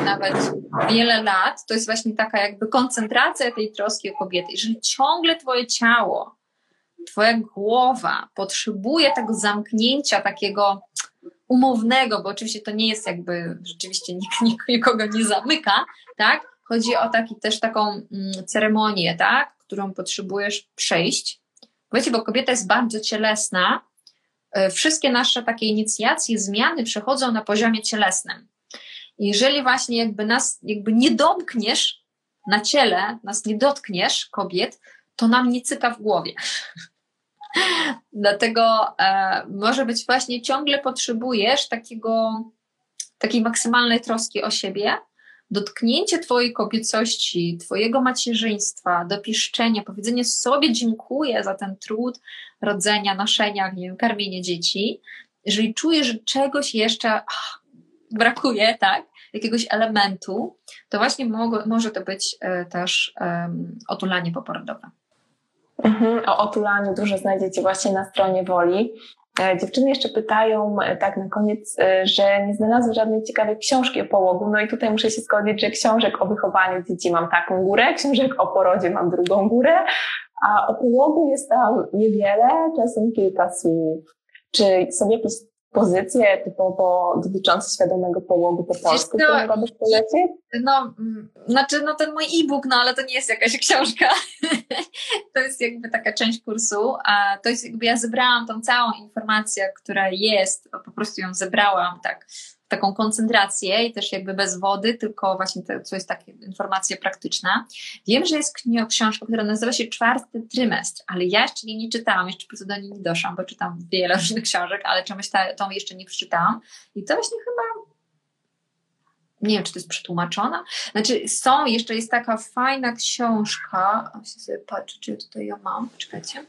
nawet wiele lat. To jest właśnie taka jakby koncentracja tej troski o kobietę. Jeżeli ciągle Twoje ciało, Twoja głowa potrzebuje tego zamknięcia takiego umownego, bo oczywiście to nie jest jakby rzeczywiście nikt, nikogo nie zamyka, tak? chodzi o taki, też taką mm, ceremonię, tak, którą potrzebujesz przejść. Wiecie, bo kobieta jest bardzo cielesna, e, wszystkie nasze takie inicjacje, zmiany przechodzą na poziomie cielesnym. Jeżeli właśnie jakby nas jakby nie domkniesz na ciele, nas nie dotkniesz, kobiet, to nam nie cyka w głowie. Dlatego e, może być właśnie ciągle potrzebujesz takiego, takiej maksymalnej troski o siebie, dotknięcie Twojej kobiecości, Twojego macierzyństwa, dopieszczenia, powiedzenie sobie dziękuję za ten trud rodzenia, noszenia, nie wiem, karmienie dzieci. Jeżeli czujesz, że czegoś jeszcze ach, brakuje, tak, jakiegoś elementu, to właśnie mo może to być e, też um, otulanie poporodowe. Mhm, o otulaniu dużo znajdziecie właśnie na stronie Woli. E, dziewczyny jeszcze pytają e, tak na koniec, e, że nie znalazły żadnej ciekawej książki o połogu. No i tutaj muszę się zgodzić, że książek o wychowaniu dzieci mam taką górę, książek o porodzie mam drugą górę, a o połogu jest tam niewiele, czasem kilka słów. Czy są jakieś pozycje typowo dotyczące świadomego połogu po polsku, no, które mogłabyś polecić? No, mm, znaczy, no ten mój e-book, no ale to nie jest jakaś książka. to jest jakby taka część kursu, a to jest jakby ja zebrałam tą całą informację, która jest, po prostu ją zebrałam tak taką koncentrację i też jakby bez wody, tylko właśnie to, co jest taka informacja praktyczna. Wiem, że jest książka, która nazywa się Czwarty Trymestr, ale ja jeszcze jej nie czytałam, jeszcze po prostu do niej nie doszłam, bo czytam wiele różnych książek, ale czemuś ta, tą jeszcze nie przeczytałam. I to właśnie chyba nie wiem, czy to jest przetłumaczona. Znaczy, są, jeszcze jest taka fajna książka. Patrzę, czy tutaj ją mam. Czekajcie.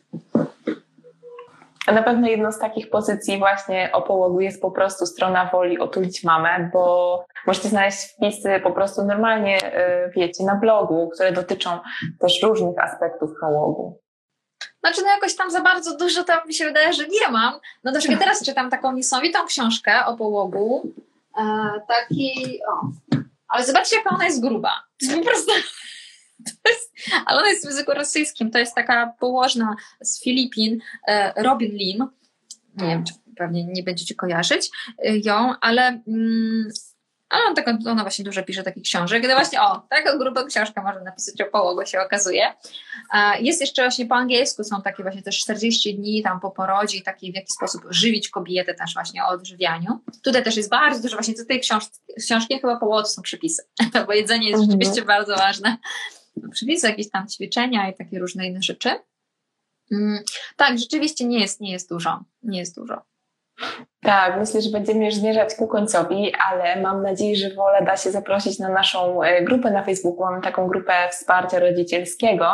A na pewno jedną z takich pozycji właśnie o połogu jest po prostu strona woli otulić mamę, bo możecie znaleźć wpisy po prostu normalnie, y, wiecie, na blogu, które dotyczą też różnych aspektów połogu. Znaczy, no jakoś tam za bardzo dużo tam mi się wydaje, że nie mam. No dlaczego teraz czytam taką niesamowitą książkę o połogu. E, taki, o. Ale zobaczcie, jaka ona jest gruba. To jest po prostu jest, ale ona jest w języku rosyjskim. To jest taka położna z Filipin, e, Robin Lim. Nie wiem, czy pewnie nie będziecie kojarzyć e, ją, ale mm, ale on taka, ona właśnie dużo pisze takich książek. No właśnie, o, taką grubą książkę można napisać o połogu, się okazuje. Jest jeszcze właśnie po angielsku, są takie właśnie też 40 dni tam po porodzie i taki w jaki sposób żywić kobietę też właśnie o odżywianiu. Tutaj też jest bardzo dużo właśnie, do tej książki, książki chyba połowu to są przepisy, bo jedzenie jest mhm. rzeczywiście bardzo ważne przepisy, jakieś tam ćwiczenia i takie różne inne rzeczy. Mm, tak, rzeczywiście nie jest, nie jest dużo. Nie jest dużo. Tak, myślę, że będziemy już zmierzać ku końcowi, ale mam nadzieję, że Wola da się zaprosić na naszą e, grupę na Facebooku. Mamy taką grupę wsparcia rodzicielskiego,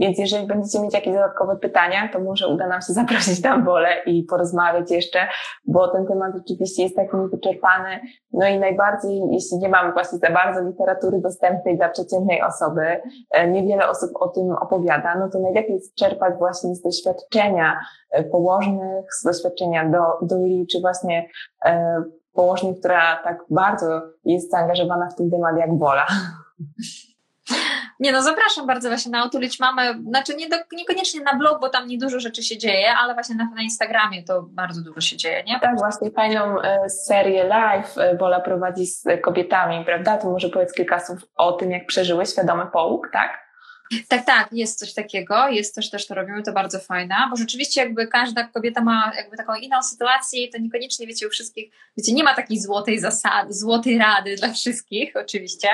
więc jeżeli będziecie mieć jakieś dodatkowe pytania, to może uda nam się zaprosić tam Wolę i porozmawiać jeszcze, bo ten temat rzeczywiście jest taki niewyczerpany. No i najbardziej, jeśli nie mamy właśnie za bardzo literatury dostępnej dla przeciętnej osoby, e, niewiele osób o tym opowiada, no to najlepiej jest czerpać właśnie z doświadczenia położnych, z doświadczenia do, do czy właśnie e, położnej, która tak bardzo jest zaangażowana w ten temat jak Wola. Nie no, zapraszam bardzo właśnie na Otulić Mamę, znaczy nie do, niekoniecznie na blog, bo tam niedużo rzeczy się dzieje, ale właśnie na, na Instagramie to bardzo dużo się dzieje, nie? Tak, właśnie fajną e, serię live e, Wola prowadzi z kobietami, prawda? To może powiedz kilka słów o tym, jak przeżyły świadomy połóg, tak? Tak, tak, jest coś takiego, jest też, też to robimy, to bardzo fajne, bo rzeczywiście jakby każda kobieta ma jakby taką inną sytuację i to niekoniecznie wiecie u wszystkich, wiecie, nie ma takiej złotej zasady, złotej rady dla wszystkich oczywiście,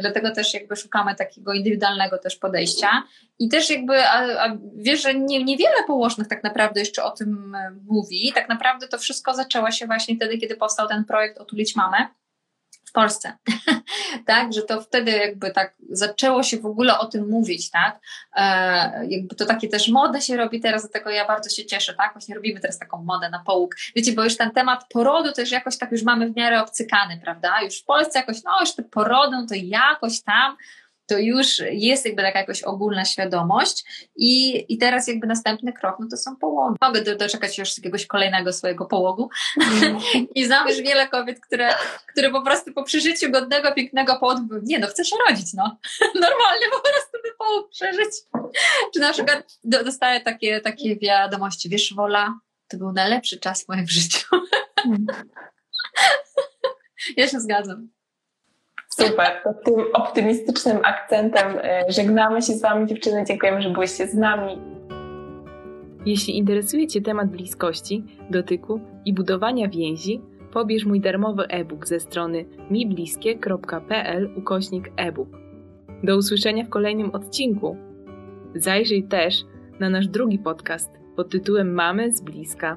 dlatego też jakby szukamy takiego indywidualnego też podejścia. I też jakby, a, a wiesz, że nie, niewiele położnych tak naprawdę jeszcze o tym e, mówi, tak naprawdę to wszystko zaczęło się właśnie wtedy, kiedy powstał ten projekt Otulić Mamę, w Polsce, tak, że to wtedy jakby tak zaczęło się w ogóle o tym mówić, tak, e, jakby to takie też modę się robi teraz, dlatego ja bardzo się cieszę, tak, właśnie robimy teraz taką modę na połóg, wiecie, bo już ten temat porodu też jakoś tak już mamy w miarę obcykany, prawda, już w Polsce jakoś, no już te porody, to jakoś tam, to już jest jakby taka jakoś ogólna świadomość i, i teraz jakby następny krok, no to są połogi. Mogę do, doczekać się już jakiegoś kolejnego swojego połogu mm. i znam już wiele kobiet, które, które po prostu po przeżyciu godnego, pięknego połogu, nie no, chcesz rodzić, no. Normalnie po prostu by połóg przeżyć. Czy na przykład dostaję takie, takie wiadomości, wiesz Wola, to był najlepszy czas w moim życiu. Mm. ja się zgadzam. Super, to tym optymistycznym akcentem e, żegnamy się z Wami dziewczyny. Dziękujemy, że byłyście z nami. Jeśli interesuje Cię temat bliskości, dotyku i budowania więzi, pobierz mój darmowy e-book ze strony mibliskie.pl ukośnik e-book. Do usłyszenia w kolejnym odcinku. Zajrzyj też na nasz drugi podcast pod tytułem Mamy z bliska.